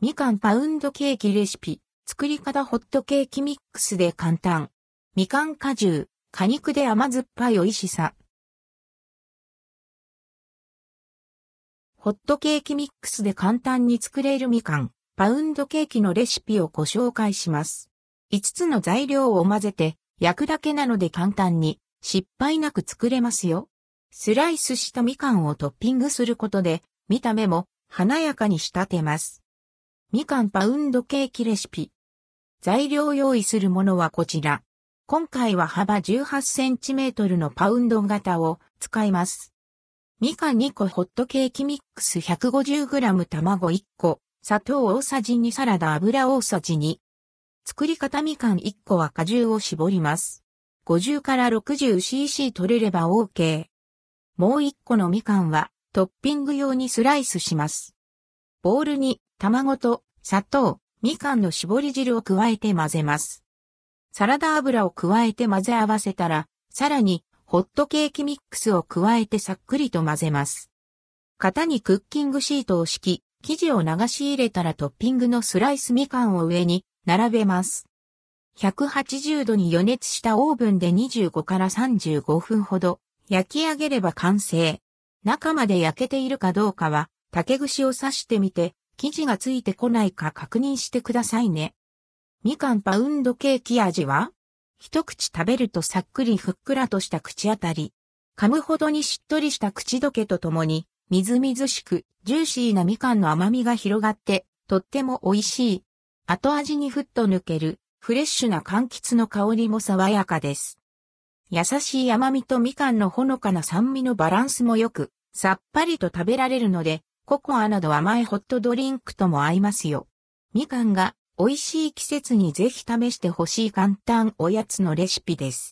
みかんパウンドケーキレシピ。作り方ホットケーキミックスで簡単。みかん果汁、果肉で甘酸っぱい美味しさ。ホットケーキミックスで簡単に作れるみかん、パウンドケーキのレシピをご紹介します。5つの材料を混ぜて焼くだけなので簡単に失敗なく作れますよ。スライスしたみかんをトッピングすることで見た目も華やかに仕立てます。みかんパウンドケーキレシピ。材料用意するものはこちら。今回は幅18センチメートルのパウンド型を使います。みかん2個ホットケーキミックス 150g 卵1個、砂糖大さじ2サラダ油大さじ2。作り方みかん1個は果汁を絞ります。50から 60cc 取れれば OK。もう1個のみかんはトッピング用にスライスします。ボウルに卵と砂糖、みかんの絞り汁を加えて混ぜます。サラダ油を加えて混ぜ合わせたら、さらにホットケーキミックスを加えてさっくりと混ぜます。型にクッキングシートを敷き、生地を流し入れたらトッピングのスライスみかんを上に並べます。180度に予熱したオーブンで25から35分ほど焼き上げれば完成。中まで焼けているかどうかは竹串を刺してみて生地がついてこないか確認してくださいね。みかんパウンドケーキ味は一口食べるとさっくりふっくらとした口当たり。噛むほどにしっとりした口どけとともに、みずみずしく、ジューシーなみかんの甘みが広がって、とっても美味しい。後味にふっと抜ける、フレッシュな柑橘の香りも爽やかです。優しい甘みとみかんのほのかな酸味のバランスも良く、さっぱりと食べられるので、ココアなど甘いホットドリンクとも合いますよ。みかんが美味しい季節にぜひ試してほしい簡単おやつのレシピです。